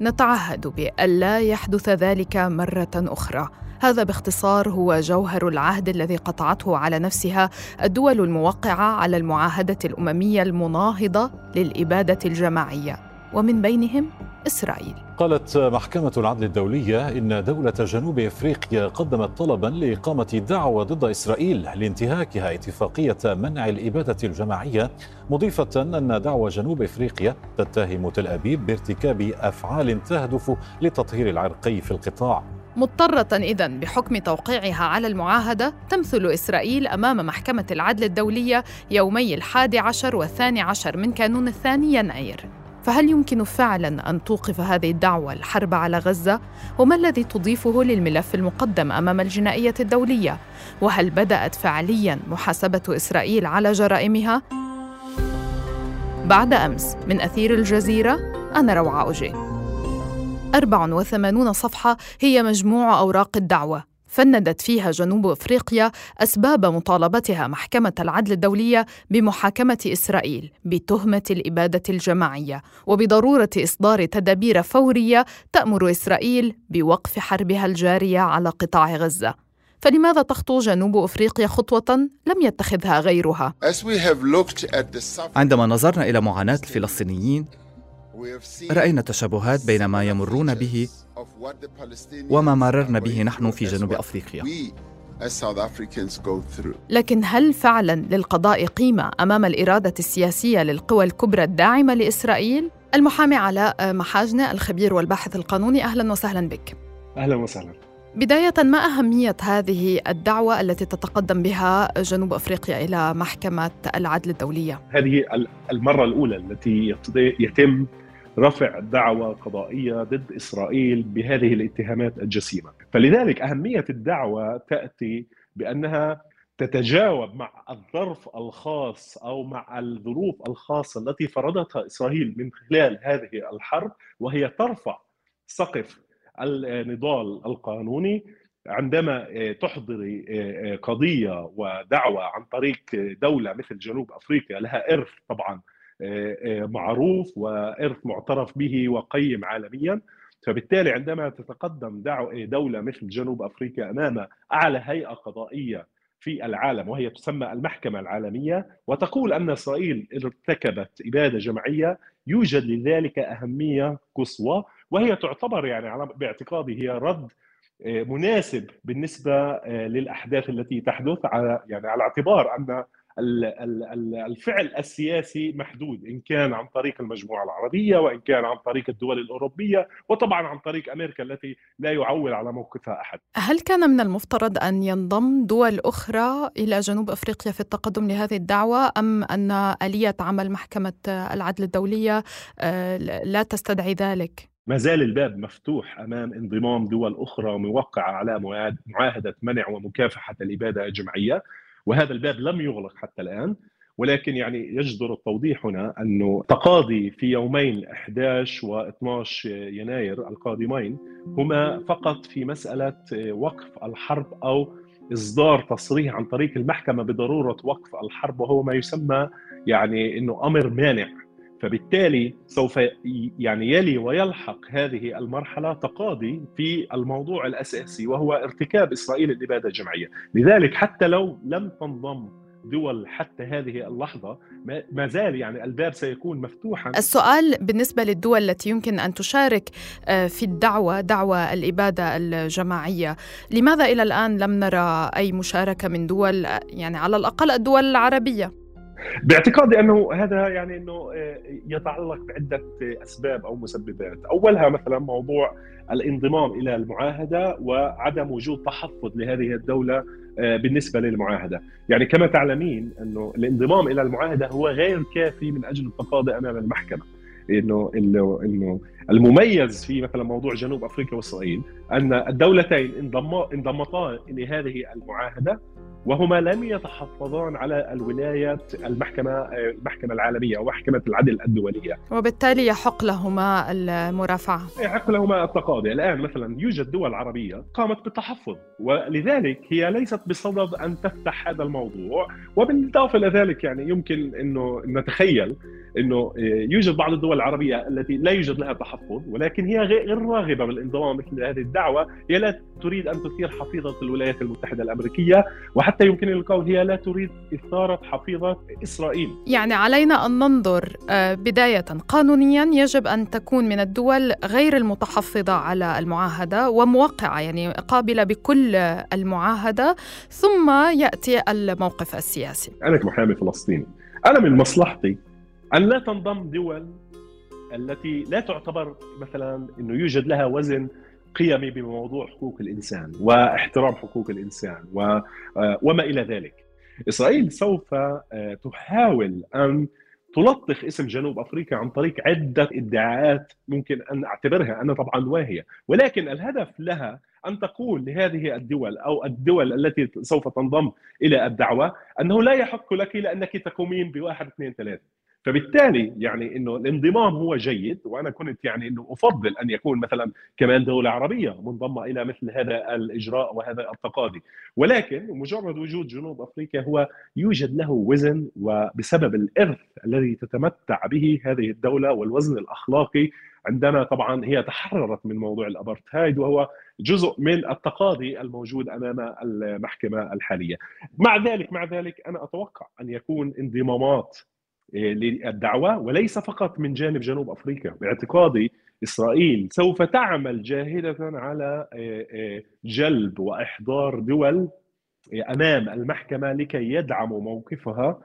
نتعهد بألا يحدث ذلك مرة أخرى. هذا باختصار هو جوهر العهد الذي قطعته على نفسها الدول الموقعة على المعاهدة الأممية المناهضة للإبادة الجماعية. ومن بينهم إسرائيل. قالت محكمة العدل الدولية إن دولة جنوب إفريقيا قدمت طلبا لإقامة دعوى ضد إسرائيل لانتهاكها اتفاقية منع الإبادة الجماعية مضيفة أن دعوى جنوب إفريقيا تتهم تل أبيب بارتكاب أفعال تهدف للتطهير العرقي في القطاع. مضطرة إذا بحكم توقيعها على المعاهدة تمثل إسرائيل أمام محكمة العدل الدولية يومي الحادي عشر والثاني عشر من كانون الثاني يناير فهل يمكن فعلا أن توقف هذه الدعوة الحرب على غزة؟ وما الذي تضيفه للملف المقدم أمام الجنائية الدولية؟ وهل بدأت فعليا محاسبة إسرائيل على جرائمها؟ بعد أمس من أثير الجزيرة أنا روعة أوجيه 84 صفحة هي مجموع أوراق الدعوة فندت فيها جنوب أفريقيا أسباب مطالبتها محكمة العدل الدولية بمحاكمة إسرائيل بتهمة الإبادة الجماعية وبضرورة إصدار تدابير فورية تأمر إسرائيل بوقف حربها الجارية على قطاع غزة. فلماذا تخطو جنوب أفريقيا خطوة لم يتخذها غيرها؟ عندما نظرنا إلى معاناة الفلسطينيين رأينا تشابهات بين ما يمرون به وما مررنا به نحن في جنوب أفريقيا لكن هل فعلا للقضاء قيمة أمام الإرادة السياسية للقوى الكبرى الداعمة لإسرائيل؟ المحامي علاء محاجنة الخبير والباحث القانوني أهلا وسهلا بك. أهلا وسهلا. بداية ما أهمية هذه الدعوة التي تتقدم بها جنوب أفريقيا إلى محكمة العدل الدولية؟ هذه المرة الأولى التي يتم رفع دعوى قضائية ضد إسرائيل بهذه الاتهامات الجسيمة، فلذلك أهمية الدعوه تأتي بأنها تتجاوب مع الظرف الخاص أو مع الظروف الخاصة التي فرضتها إسرائيل من خلال هذه الحرب وهي ترفع سقف النضال القانوني عندما تحضري قضية ودعوه عن طريق دولة مثل جنوب أفريقيا لها إرث طبعا معروف وإرث معترف به وقيم عالميا. فبالتالي عندما تتقدم دولة مثل جنوب أفريقيا أمام أعلى هيئة قضائية في العالم وهي تسمى المحكمة العالمية وتقول أن إسرائيل ارتكبت إبادة جماعية يوجد لذلك أهمية قصوى وهي تعتبر يعني باعتقادي هي رد آه، مناسب بالنسبة للأحداث التي تحدث على يعني على اعتبار أن الفعل السياسي محدود إن كان عن طريق المجموعة العربية وإن كان عن طريق الدول الأوروبية وطبعا عن طريق أمريكا التي لا يعول على موقفها أحد. هل كان من المفترض أن ينضم دول أخرى إلى جنوب أفريقيا في التقدم لهذه الدعوة أم أن آلية عمل محكمة العدل الدولية آه، لا تستدعي ذلك؟ ما زال الباب مفتوح أمام انضمام دول أخرى موقعة على معاهدة منع ومكافحة الإبادة الجماعيه وهذا الباب لم يغلق حتى الآن ولكن يعني يجدر التوضيح هنا أنه تقاضي في يومين 11 و 12 يناير القادمين هما فقط في مسألة وقف الحرب أو إصدار تصريح عن طريق المحكمة بضرورة وقف الحرب وهو ما يسمى يعني إنه أمر مانع. فبالتالي سوف يعني يلي ويلحق هذه المرحلة تقاضي في الموضوع الأساسي وهو ارتكاب إسرائيل الإبادة الجماعية. لذلك حتى لو لم تنضم دول حتى هذه اللحظة ما زال يعني الباب سيكون مفتوحا. السؤال بالنسبة للدول التي يمكن أن تشارك آه، في الدعوة دعوة الإبادة الجماعية لماذا إلى الآن لم نرى أي مشاركة من دول يعني على الأقل الدول العربية؟ باعتقادي أنه هذا يعني أنه آه، يتعلق بعدة أسباب أو مسببات، أولها مثلا موضوع الانضمام إلى المعاهدة وعدم وجود تحفظ لهذه الدولة آه، بالنسبة للمعاهدة، يعني كما تعلمين أنه الانضمام إلى المعاهدة هو غير كافي من أجل التقاضي أمام المحكمة. انه إنه إنه المميز في مثلا موضوع جنوب أفريقيا واسرائيل أن الدولتين انضمتا لهذه المعاهدة وهما لم يتحفظان على الولايات المحكمة المحكمة العالمية أو محكمة العدل الدولية. وبالتالي يحق لهما المرافعة. يحق لهما التقاضي. الآن مثلا يوجد دول عربية قامت بالتحفظ ولذلك هي ليست بصدد أن تفتح هذا الموضوع. وبالإضافة إلى ذلك يعني يمكن أنه نتخيل إنه يوجد بعض الدول العربية التي لا يوجد لها تحفظ ولكن هي غير راغبة بالانضمام مثل هذه الدعوة هي لا تريد أن تثير حفيظة الولايات المتحدة الأمريكية وحتى يمكن القول هي لا تريد إثارة حفيظة إسرائيل. يعني علينا أن ننظر آه، بداية قانونيا يجب أن تكون من الدول غير المتحفظة على المعاهدة وموقعة يعني قابلة بكل المعاهدة ثم يأتي الموقف السياسي. أنا كمحامي فلسطيني أنا من مصلحتي أن لا تنضم دول التي لا تعتبر مثلا إنه يوجد لها وزن قيمي بموضوع حقوق الإنسان واحترام حقوق الإنسان و... وما إلى ذلك. إسرائيل سوف آه، تحاول أن تلطخ اسم جنوب أفريقيا عن طريق عدة ادعاءات ممكن أن أعتبرها أنا طبعا واهية، ولكن الهدف لها أن تقول لهذه الدول أو الدول التي سوف تنضم إلى الدعوة أنه لا يحق لك لأنك تقومين بواحد اثنين ثلاثة. فبالتالي يعني إنه الانضمام هو جيد وأنا كنت يعني إنه أفضل أن يكون مثلا كمان دولة عربية منضمة إلى مثل هذا الإجراء وهذا التقاضي ولكن مجرد وجود جنوب أفريقيا هو يوجد له وزن وبسبب الإرث الذي تتمتع به هذه الدولة والوزن الأخلاقي عندما طبعا هي تحررت من موضوع الأبرتهايد وهو جزء من التقاضي الموجود أمام المحكمة الحالية. مع ذلك مع ذلك أنا أتوقع أن يكون انضمامات للدعوة وليس فقط من جانب جنوب أفريقيا. باعتقادي إسرائيل سوف تعمل جاهدة على إيه، إيه، جلب وإحضار دول أمام المحكمة لكي يدعموا موقفها.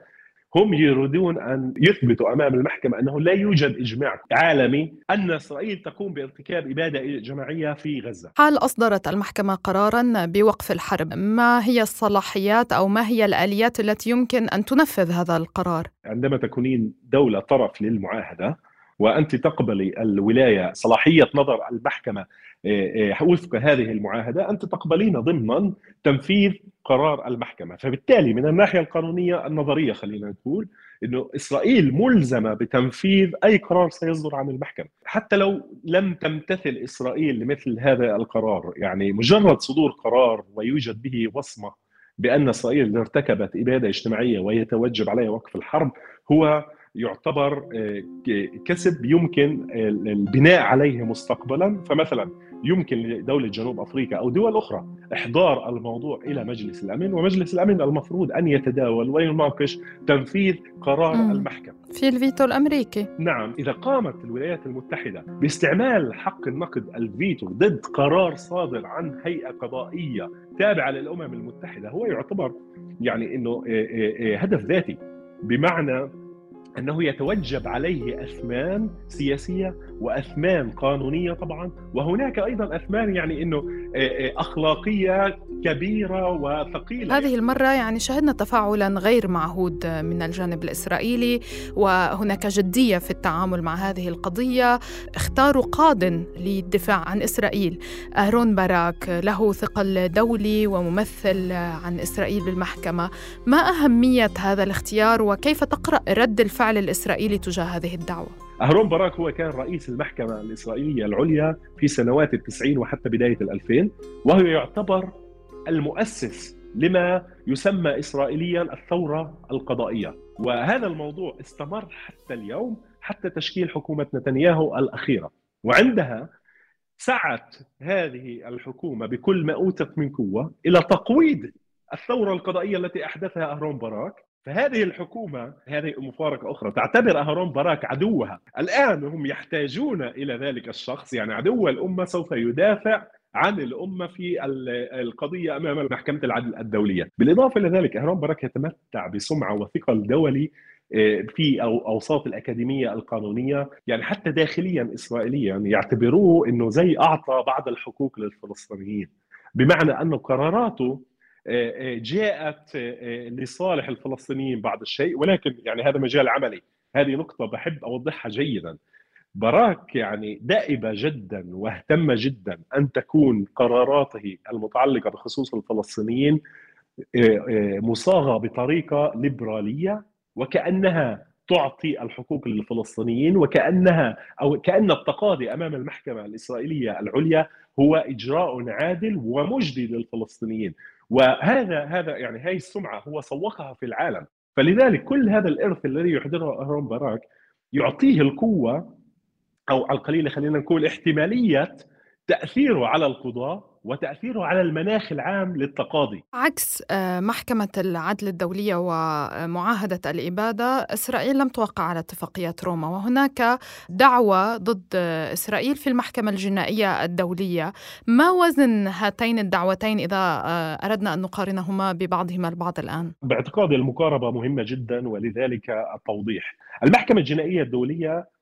هم يريدون أن يثبتوا أمام المحكمة أنه لا يوجد إجماع عالمي أن إسرائيل تقوم بارتكاب إبادة جماعية في غزة. حال أصدرت المحكمة قرارا بوقف الحرب، ما هي الصلاحيات أو ما هي الآليات التي يمكن أن تنفذ هذا القرار؟ عندما تكونين دولة طرف للمعاهدة وأنت تقبلي الولاية صلاحية نظر المحكمة إيه، إيه، وفق هذه المعاهدة أنت تقبلين ضمنا تنفيذ قرار المحكمة، فبالتالي من الناحية القانونية النظرية خلينا نقول إنه إسرائيل ملزمة بتنفيذ أي قرار سيصدر عن المحكمة، حتى لو لم تمتثل إسرائيل لمثل هذا القرار، يعني مجرد صدور قرار ويوجد به وصمة بأن إسرائيل ارتكبت إبادة اجتماعية ويتوجب عليها وقف الحرب هو يعتبر آه، كسب يمكن البناء عليه مستقبلا. فمثلا يمكن لدولة جنوب أفريقيا أو دول أخرى إحضار الموضوع إلى مجلس الأمن ومجلس الأمن المفروض أن يتداول ويناقش تنفيذ قرار مم. المحكمة. في الفيتو الأمريكي. نعم إذا قامت الولايات المتحدة باستعمال حق النقد الفيتو ضد قرار صادر عن هيئة قضائية تابعة للأمم المتحدة هو يعتبر يعني أنه هدف ذاتي. بمعنى أنه يتوجب عليه اثمان سياسية واثمان قانونية طبعا وهناك أيضا اثمان يعني إنه آه، آه، أخلاقية كبيرة وثقيلة. هذه المرة يعني شهدنا تفاعلا غير معهود من الجانب الإسرائيلي وهناك جدية في التعامل مع هذه القضية. اختاروا قاض للدفاع عن إسرائيل. أهرون باراك له ثقل دولي وممثل عن إسرائيل بالمحكمة. ما أهمية هذا الاختيار وكيف تقرأ رد الفعل الفعل الإسرائيلي تجاه هذه الدعوة؟ أهرون باراك هو كان رئيس المحكمة الإسرائيلية العليا في سنوات التسعين وحتى بداية الألفين وهو يعتبر المؤسس لما يسمى إسرائيليا الثورة القضائية. وهذا الموضوع استمر حتى اليوم حتى تشكيل حكومة نتنياهو الأخيرة. وعندها سعت هذه الحكومة بكل ما أوتت من قوة إلى تقويض الثورة القضائية التي أحدثها أهرون باراك. فهذه الحكومة هذه مفارقة أخرى. تعتبر أهرون باراك عدوها. الآن هم يحتاجون إلى ذلك الشخص. يعني عدو الأمة سوف يدافع عن الأمة في القضية أمام محكمة العدل الدولية. بالإضافة إلى ذلك أهرون باراك يتمتع بسمعة وثقل دولي آه، في أوساط الأكاديمية القانونية. يعني حتى داخليا اسرائيليا يعتبروه إنه زي أعطى بعض الحقوق للفلسطينيين. بمعنى أنه قراراته جاءت لصالح الفلسطينيين بعض الشيء ولكن يعني هذا مجال عملي. هذه نقطة بحب أوضحها جيدا. باراك يعني دائب جدا واهتم جدا أن تكون قراراته المتعلقة بخصوص الفلسطينيين مصاغة بطريقة ليبرالية وكأنها تعطي الحقوق للفلسطينيين وكأنها أو كأن التقاضي أمام المحكمة الإسرائيلية العليا هو إجراء عادل ومجدي للفلسطينيين. وهذا هذا يعني هاي السمعة هو سوقها في العالم. فلذلك كل هذا الإرث الذي يحضره اهرون باراك يعطيه القوة أو على القليله خلينا نقول احتمالية تأثيره على القضاه وتأثيره على المناخ العام للتقاضي. عكس آه، محكمة العدل الدولية ومعاهدة الإبادة، إسرائيل لم توقع على اتفاقيات روما وهناك دعوة ضد إسرائيل في المحكمة الجنائية الدولية، ما وزن هاتين الدعوتين إذا آه، أردنا أن نقارنهما ببعضهما البعض الآن؟ باعتقادي المقاربة مهمة جدا ولذلك التوضيح. المحكمة الجنائية الدولية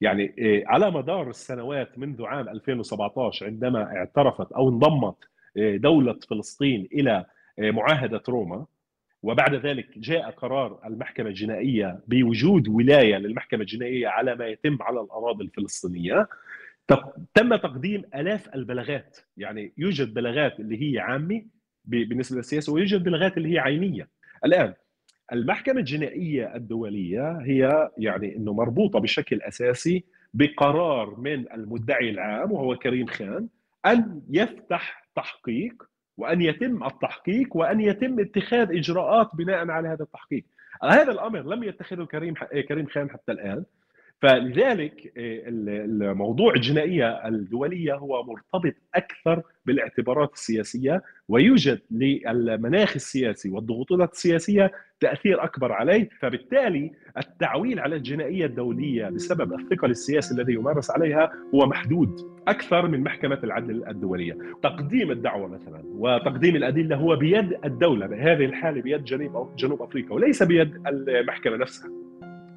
يعني إيه، على مدار السنوات منذ عام 2017 عندما اعترفت أو انضمت إيه، دولة فلسطين إلى إيه، معاهدة روما وبعد ذلك جاء قرار المحكمة الجنائية بوجود ولاية للمحكمة الجنائية على ما يتم على الأراضي الفلسطينية. تم تقديم آلاف البلاغات يعني يوجد بلاغات اللي هي عامة بالنسبة للسياسة ويوجد بلاغات اللي هي عينية. الآن المحكمة الجنائية الدولية هي يعني إنه مربوطة بشكل أساسي بقرار من المدعي العام وهو كريم خان أن يفتح تحقيق وأن يتم التحقيق وأن يتم اتخاذ إجراءات بناء على هذا التحقيق. هذا الأمر لم يتخذه كريم كريم خان حتى الآن فلذلك آه، الموضوع الجنائية الدولية هو مرتبط أكثر بالاعتبارات السياسية ويوجد للمناخ السياسي والضغوطات السياسية تأثير أكبر عليه فبالتالي التعويل على الجنائية الدولية بسبب الثقل السياسي الذي يمارس عليها هو محدود أكثر من محكمة العدل الدولية. تقديم الدعوة مثلا وتقديم الأدلة هو بيد الدولة بهذه الحالة بيد جنوب جنوب أفريقيا وليس بيد المحكمة نفسها.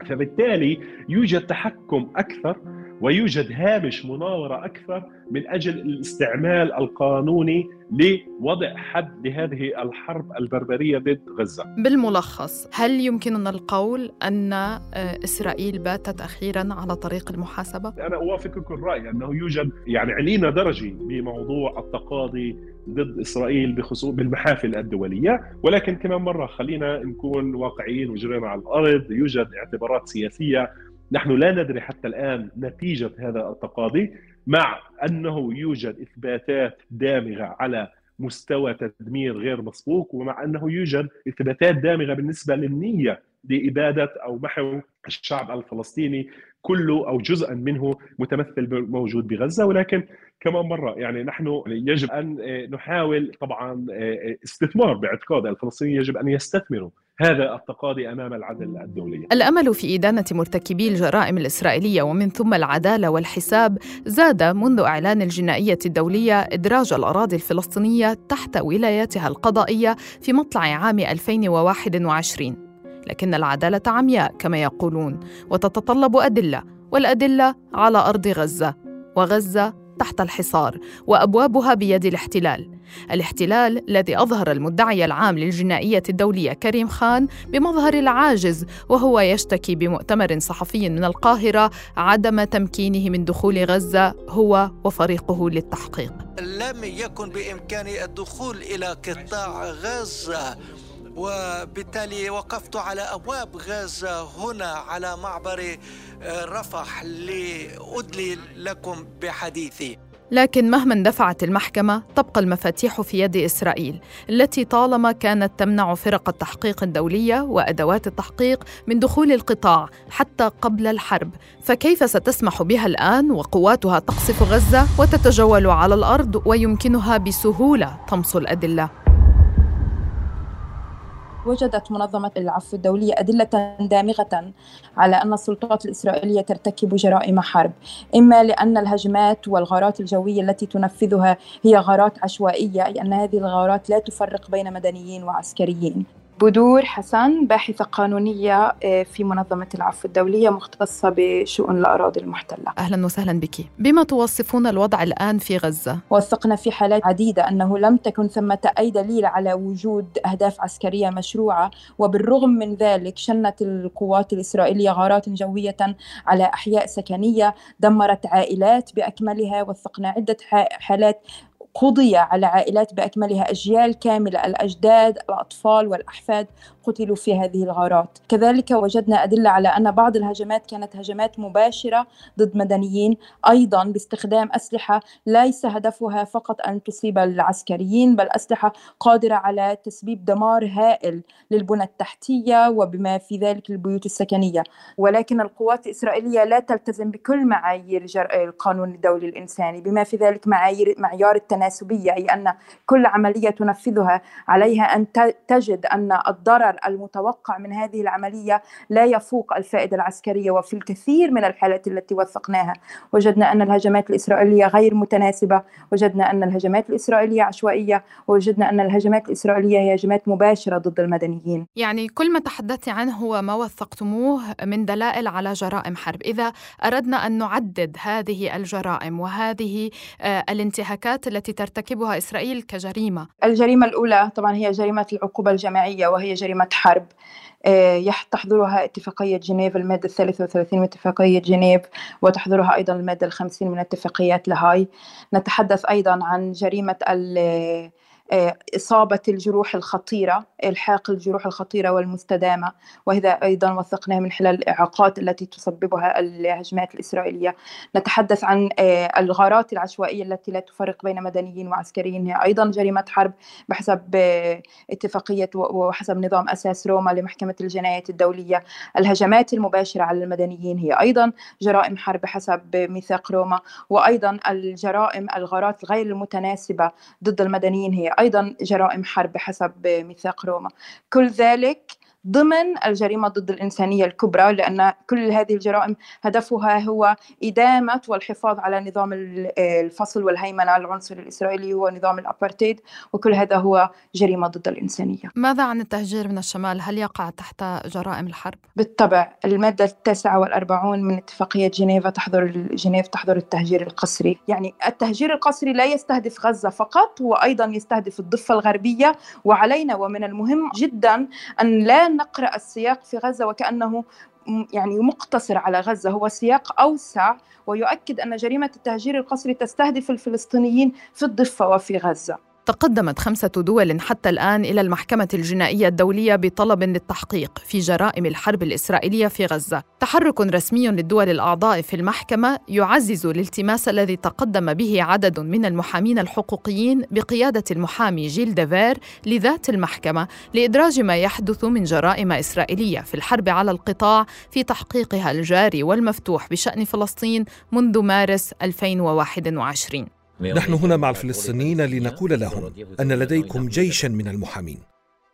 فبالتالي يوجد تحكم أكثر ويوجد هامش مناورة أكثر من أجل الاستعمال القانوني لوضع حد لهذه الحرب البربرية ضد غزة. بالملخص، هل يمكننا القول أن آه، إسرائيل باتت أخيرا على طريق المحاسبة؟ أنا أوافقك الرأي أنه يوجد يعني علينا درجة بموضوع التقاضي ضد إسرائيل بخصوص بالمحافل الدولية، ولكن كمان مرة خلينا نكون واقعيين وجرينا على الأرض، يوجد اعتبارات سياسية نحن لا ندري حتى الآن نتيجة هذا التقاضي مع أنه يوجد إثباتات دامغة على مستوى تدمير غير مسبوق ومع أنه يوجد إثباتات دامغة بالنسبة للنية لإبادة أو محو الشعب الفلسطيني. كله أو جزءا منه متمثل موجود بغزة. ولكن كمان مرة يعني نحن يجب أن نحاول طبعا استثمار باعتقاد الفلسطينيين يجب أن يستثمروا. هذا التقاضي أمام العدل الدولي. الأمل في إدانة مرتكبي الجرائم الإسرائيلية ومن ثم العدالة والحساب زاد منذ إعلان الجنائية الدولية إدراج الأراضي الفلسطينية تحت ولايتها القضائية في مطلع عام 2021 لكن العدالة عمياء كما يقولون وتتطلب أدلة والأدلة على أرض غزة وغزة تحت الحصار وأبوابها بيد الاحتلال. الاحتلال الذي أظهر المدعي العام للجنائية الدولية كريم خان بمظهر العاجز وهو يشتكي بمؤتمر صحفي من القاهرة عدم تمكينه من دخول غزة هو وفريقه للتحقيق. لم يكن بإمكاني الدخول إلى قطاع غزة. وبالتالي وقفت على أبواب غزة هنا على معبر آه، رفح لأدلي لكم بحديثي. لكن مهما اندفعت المحكمة تبقى المفاتيح في يد إسرائيل التي طالما كانت تمنع فرق التحقيق الدولية وأدوات التحقيق من دخول القطاع حتى قبل الحرب. فكيف ستسمح بها الآن وقواتها تقصف غزة وتتجول على الأرض ويمكنها بسهولة طمس الأدلة؟ وجدت منظمة العفو الدولية أدلة دامغة على أن السلطات الإسرائيلية ترتكب جرائم حرب إما لأن الهجمات والغارات الجوية التي تنفذها هي غارات عشوائية أي أن هذه الغارات لا تفرق بين مدنيين وعسكريين. بدور حسن باحثة قانونية آه، في منظمة العفو الدولية مختصة بشؤون الأراضي المحتلة أهلا وسهلا بك بما توصفون الوضع الآن في غزة؟ وثقنا في حالات عديدة أنه لم تكن ثمة أي دليل على وجود أهداف عسكرية مشروعة وبالرغم من ذلك شنت القوات الإسرائيلية غارات جوية على أحياء سكنية دمرت عائلات بأكملها وثقنا عدة حالات قضي على عائلات بأكملها أجيال كاملة الأجداد الأطفال والأحفاد قتلوا في هذه الغارات. كذلك وجدنا أدلة على أن بعض الهجمات كانت هجمات مباشرة ضد مدنيين. أيضا باستخدام أسلحة ليس هدفها فقط أن تصيب العسكريين بل أسلحة قادرة على تسبيب دمار هائل للبنى التحتية وبما في ذلك البيوت السكنية. ولكن القوات الإسرائيلية لا تلتزم بكل معايير القانون الدولي الإنساني بما في ذلك معايير معيار التناسبيه أي أن كل عملية تنفذها. عليها أن تجد أن الضرر المتوقع من هذه العملية لا يفوق الفائدة العسكرية وفي الكثير من الحالات التي وثقناها. وجدنا أن الهجمات الإسرائيلية غير متناسبة. وجدنا أن الهجمات الإسرائيلية عشوائية. ووجدنا أن الهجمات الإسرائيلية هي هجمات مباشرة ضد المدنيين. يعني كل ما تحدثت عنه هو ما وثقتموه من دلائل على جرائم حرب. إذا أردنا أن نعدد هذه الجرائم وهذه آه، الانتهاكات التي ترتكبها إسرائيل كجريمة. الجريمة الأولى طبعا هي جريمة العقوبة الجماعية وهي جريمة حرب. آه، تحضرها اتفاقية جنيف المادة الثالثة وثلاثين من اتفاقية جنيف وتحضرها أيضا المادة الخمسين من اتفاقيات لاهاي نتحدث أيضا عن جريمة إصابة الجروح الخطيرة إلحاق الجروح الخطيرة والمستدامة. وهذا أيضا وثقناه من خلال الإعاقات التي تسببها الهجمات الإسرائيلية. نتحدث عن آه، الغارات العشوائية التي لا تفرق بين مدنيين وعسكريين. هي أيضا جريمة حرب بحسب آه، اتفاقية وحسب نظام أساس روما لمحكمة الجنايات الدولية. الهجمات المباشرة على المدنيين هي أيضا جرائم حرب حسب ميثاق روما. وأيضا الجرائم الغارات غير المتناسبة ضد المدنيين هي أيضا جرائم حرب حسب ميثاق روما. كل ذلك ضمن الجريمة ضد الإنسانية الكبرى لأن كل هذه الجرائم هدفها هو إدامة والحفاظ على نظام الفصل والهيمنة على العنصر الإسرائيلي هو نظام الأبارتيد وكل هذا هو جريمة ضد الإنسانية ماذا عن التهجير من الشمال؟ هل يقع تحت جرائم الحرب؟ بالطبع التاسعة والأربعون من اتفاقية جنيف تحضر جنيف تحضر التهجير القسري يعني التهجير القسري لا يستهدف غزة فقط وأيضا يستهدف الضفة الغربية وعلينا ومن المهم جدا أن لا نقرأ السياق في غزة وكأنه يعني مقتصر على غزة. هو سياق أوسع ويؤكد أن جريمة التهجير القسري تستهدف الفلسطينيين في الضفة وفي غزة. تقدمت خمسة دول حتى الآن إلى المحكمة الجنائية الدولية بطلب للتحقيق في جرائم الحرب الإسرائيلية في غزة. تحرك رسمي للدول الأعضاء في المحكمة يعزز الالتماس الذي تقدم به عدد من المحامين الحقوقيين بقيادة المحامي جيل ديفير لذات المحكمة لإدراج ما يحدث من جرائم إسرائيلية في الحرب على القطاع في تحقيقها الجاري والمفتوح بشأن فلسطين منذ مارس 2021. نحن هنا مع الفلسطينيين لنقول لهم أن لديكم جيشا من المحامين.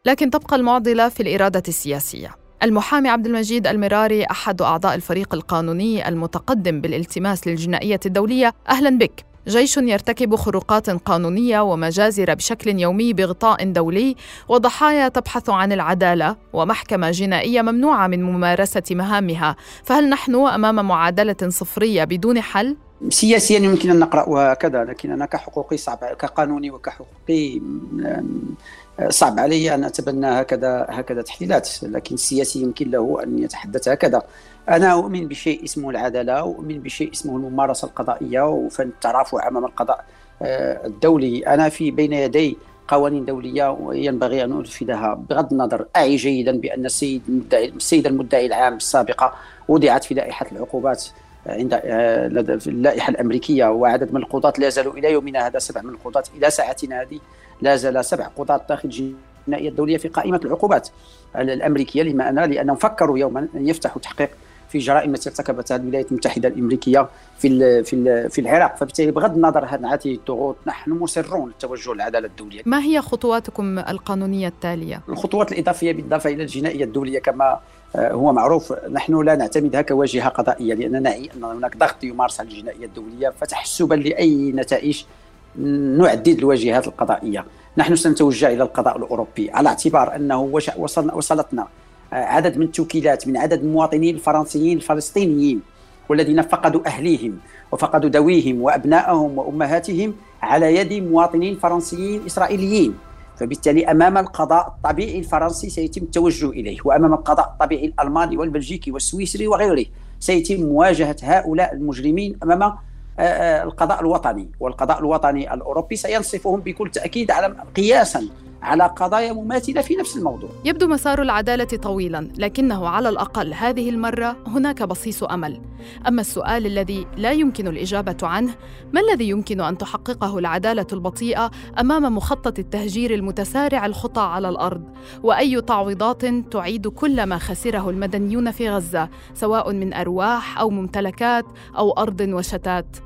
لكن تبقى المعضلة في الإرادة السياسية. المحامي عبد المجيد المراري أحد أعضاء الفريق القانوني المتقدم بالالتماس للجنائية الدولية أهلا بك. جيش يرتكب خروقات قانونية ومجازر بشكل يومي بغطاء دولي وضحايا تبحث عن العدالة ومحكمة جنائية ممنوعة من ممارسة مهامها. فهل نحن أمام معادلة صفرية بدون حل؟ سياسيا يمكن أن نقرأ وكذا لكن أنا كحقوقي صعب كقانوني وكحقوقي صعب علي أن أتبنى هكذا هكذا تحليلات لكن السياسي يمكن له أن يتحدث هكذا. أنا أؤمن بشيء اسمه العدالة واؤمن بشيء اسمه الممارسة القضائية وفن الترافع امام القضاء آه، الدولي. أنا في بين يدي قوانين دولية وينبغي أن انفذها بغض النظر أعي جيدا بأن السيد المدعي السيد المدعي العام السابقة وضعت في لائحة العقوبات. عند آه، اللائحة الأمريكية وعدد من القضاة لا زالوا إلى يومنا هذا سبع من القضاة إلى ساعتنا هذه لا زال سبع قضاة داخل الجنائية الدولية في قائمة العقوبات الأمريكية لما أنا لأنهم فكروا يوما أن يفتحوا تحقيق في جرائم التي ارتكبتها الولايات المتحدة الأمريكية في في في العراق فبالتالي بغض النظر عن هذه الضغوط نحن مصرون للتوجه للعداله الدولية. ما هي خطواتكم القانونية التالية؟ الخطوات الإضافية بالإضافة إلى الجنائية الدولية كما هو معروف نحن لا نعتمدها كواجهه قضائية لأننا نعي أن هناك ضغط يمارس على الجنائية الدولية فتحسبا لأي نتائج نعدد الواجهات القضائية. نحن سنتوجه إلى القضاء الأوروبي على اعتبار أنه وصلتنا. آه، عدد من التوكيلات من عدد المواطنين الفرنسيين الفلسطينيين والذين فقدوا أهليهم وفقدوا ذويهم وأبنائهم وأمهاتهم على يد مواطنين فرنسيين إسرائيليين. فبالتالي أمام القضاء الطبيعي الفرنسي سيتم التوجه إليه وأمام القضاء الطبيعي الألماني والبلجيكي والسويسري وغيره سيتم مواجهة هؤلاء المجرمين أمام القضاء الوطني والقضاء الوطني الأوروبي سينصفهم بكل تأكيد على قياسا على قضايا مماثلة في نفس الموضوع. يبدو مسار العدالة طويلا، لكنه على الأقل هذه المرة هناك بصيص أمل. أما السؤال الذي لا يمكن الإجابة عنه، ما الذي يمكن أن تحققه العدالة البطيئة أمام مخطط التهجير المتسارع الخطى على الأرض؟ وأي تعويضات تعيد كل ما خسره المدنيون في غزة، سواء من أرواح أو ممتلكات أو أرض وشتات؟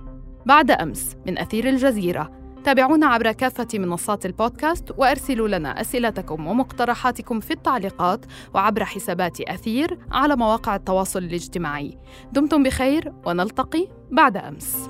بعد أمس من أثير الجزيرة تابعونا عبر كافة منصات البودكاست وأرسلوا لنا أسئلتكم ومقترحاتكم في التعليقات وعبر حسابات أثير على مواقع التواصل الاجتماعي. دمتم بخير ونلتقي بعد أمس.